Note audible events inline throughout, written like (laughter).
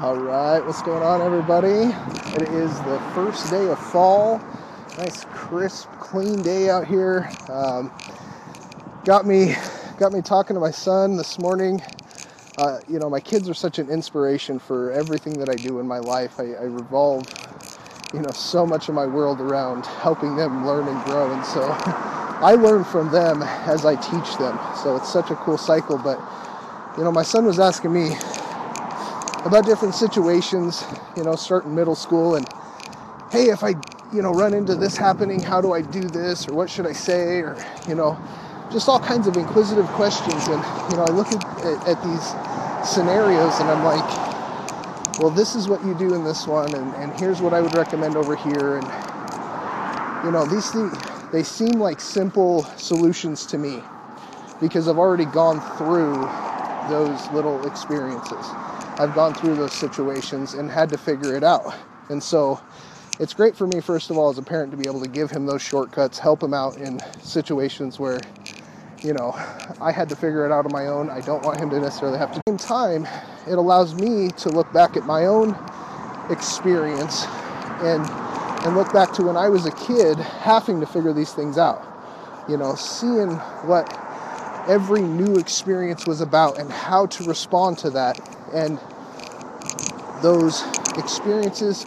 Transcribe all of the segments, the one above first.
All right, what's going on, everybody? It is the first day of fall. Nice, crisp, clean day out here. Um, got me, got me talking to my son this morning. Uh, you know, my kids are such an inspiration for everything that I do in my life. I, I revolve, you know, so much of my world around helping them learn and grow, and so (laughs) I learn from them as I teach them. So it's such a cool cycle. But you know, my son was asking me about different situations, you know, starting middle school and hey, if I, you know, run into this happening, how do I do this or what should I say or, you know, just all kinds of inquisitive questions and, you know, I look at, at, at these scenarios and I'm like, well, this is what you do in this one and, and here's what I would recommend over here and you know, these things they seem like simple solutions to me because I've already gone through those little experiences. I've gone through those situations and had to figure it out. And so it's great for me, first of all, as a parent, to be able to give him those shortcuts, help him out in situations where, you know, I had to figure it out on my own. I don't want him to necessarily have to. At the same time, it allows me to look back at my own experience and and look back to when I was a kid having to figure these things out. You know, seeing what every new experience was about and how to respond to that and those experiences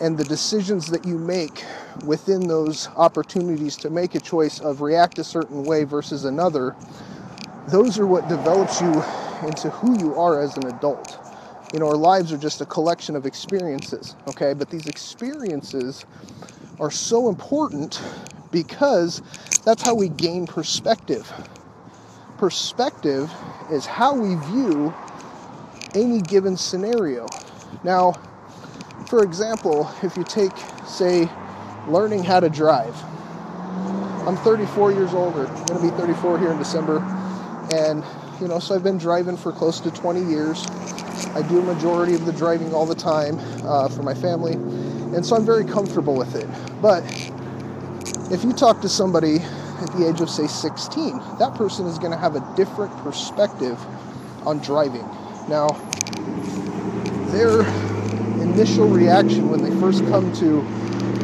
and the decisions that you make within those opportunities to make a choice of react a certain way versus another, those are what develops you into who you are as an adult. You know, our lives are just a collection of experiences, okay? But these experiences are so important because that's how we gain perspective. Perspective is how we view any given scenario. Now, for example, if you take, say, learning how to drive, I'm 34 years older. I'm going to be 34 here in December. And, you know, so I've been driving for close to 20 years. I do majority of the driving all the time uh, for my family. And so I'm very comfortable with it. But if you talk to somebody at the age of, say, 16, that person is going to have a different perspective on driving. Now, their initial reaction when they first come to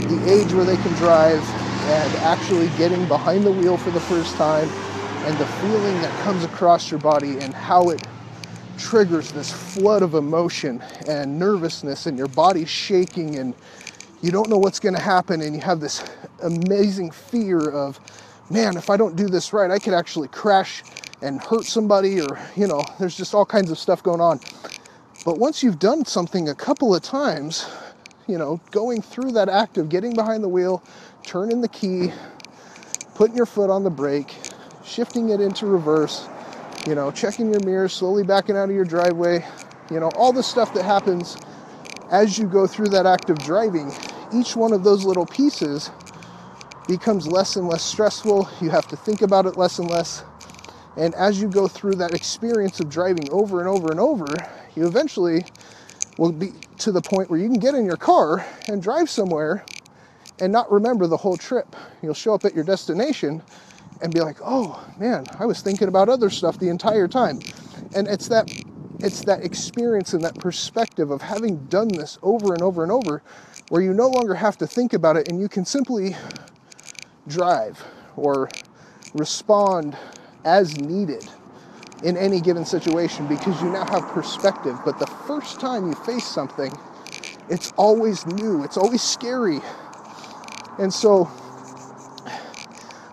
the age where they can drive and actually getting behind the wheel for the first time and the feeling that comes across your body and how it triggers this flood of emotion and nervousness and your body's shaking and you don't know what's going to happen and you have this amazing fear of man if i don't do this right i could actually crash and hurt somebody or you know there's just all kinds of stuff going on. But once you've done something a couple of times you know going through that act of getting behind the wheel turning the key putting your foot on the brake shifting it into reverse you know checking your mirrors slowly backing out of your driveway you know all the stuff that happens as you go through that act of driving each one of those little pieces becomes less and less stressful. You have to think about it less and less and as you go through that experience of driving over and over and over, you eventually will be to the point where you can get in your car and drive somewhere and not remember the whole trip. You'll show up at your destination and be like, "Oh, man, I was thinking about other stuff the entire time." And it's that it's that experience and that perspective of having done this over and over and over where you no longer have to think about it and you can simply drive or respond as needed in any given situation because you now have perspective. But the first time you face something, it's always new, it's always scary. And so,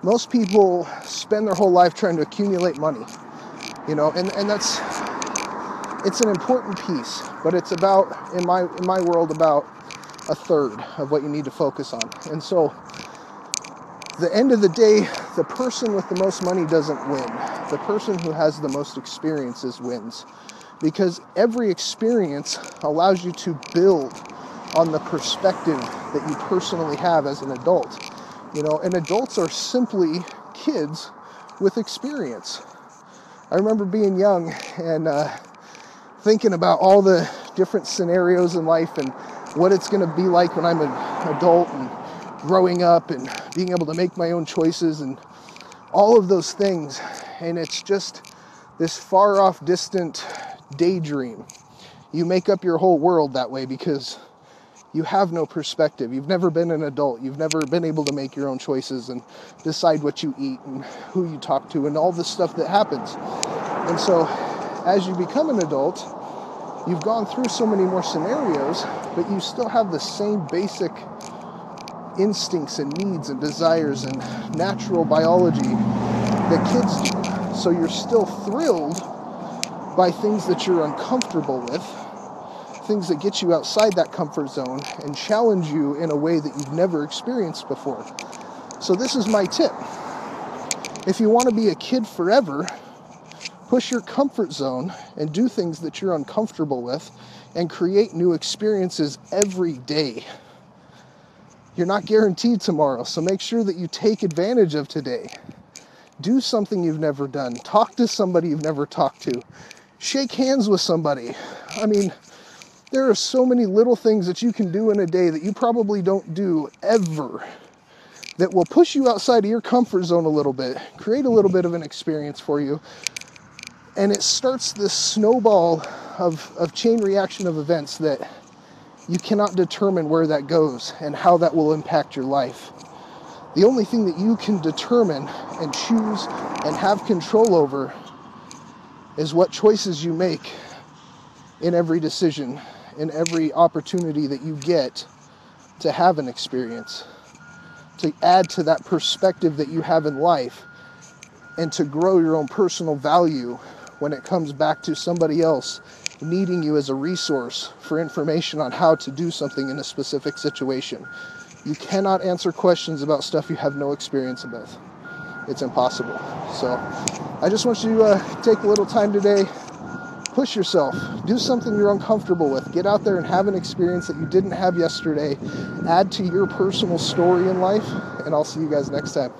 most people spend their whole life trying to accumulate money, you know, and, and that's it's an important piece, but it's about in my in my world about a third of what you need to focus on. And so the end of the day, the person with the most money doesn't win. The person who has the most experiences wins. Because every experience allows you to build on the perspective that you personally have as an adult. You know, and adults are simply kids with experience. I remember being young and uh, thinking about all the different scenarios in life and what it's going to be like when I'm an adult and growing up and being able to make my own choices and all of those things. And it's just this far off, distant daydream. You make up your whole world that way because you have no perspective. You've never been an adult. You've never been able to make your own choices and decide what you eat and who you talk to and all the stuff that happens. And so, as you become an adult, you've gone through so many more scenarios, but you still have the same basic instincts and needs and desires and natural biology that kids do. So you're still thrilled by things that you're uncomfortable with, things that get you outside that comfort zone and challenge you in a way that you've never experienced before. So, this is my tip. If you want to be a kid forever, push your comfort zone and do things that you're uncomfortable with and create new experiences every day. You're not guaranteed tomorrow, so make sure that you take advantage of today. Do something you've never done. Talk to somebody you've never talked to. Shake hands with somebody. I mean, there are so many little things that you can do in a day that you probably don't do ever that will push you outside of your comfort zone a little bit, create a little bit of an experience for you. And it starts this snowball of, of chain reaction of events that you cannot determine where that goes and how that will impact your life. The only thing that you can determine and choose and have control over is what choices you make in every decision, in every opportunity that you get to have an experience, to add to that perspective that you have in life, and to grow your own personal value when it comes back to somebody else needing you as a resource for information on how to do something in a specific situation. You cannot answer questions about stuff you have no experience with. It's impossible. So, I just want you to uh, take a little time today, push yourself, do something you're uncomfortable with, get out there and have an experience that you didn't have yesterday, add to your personal story in life, and I'll see you guys next time.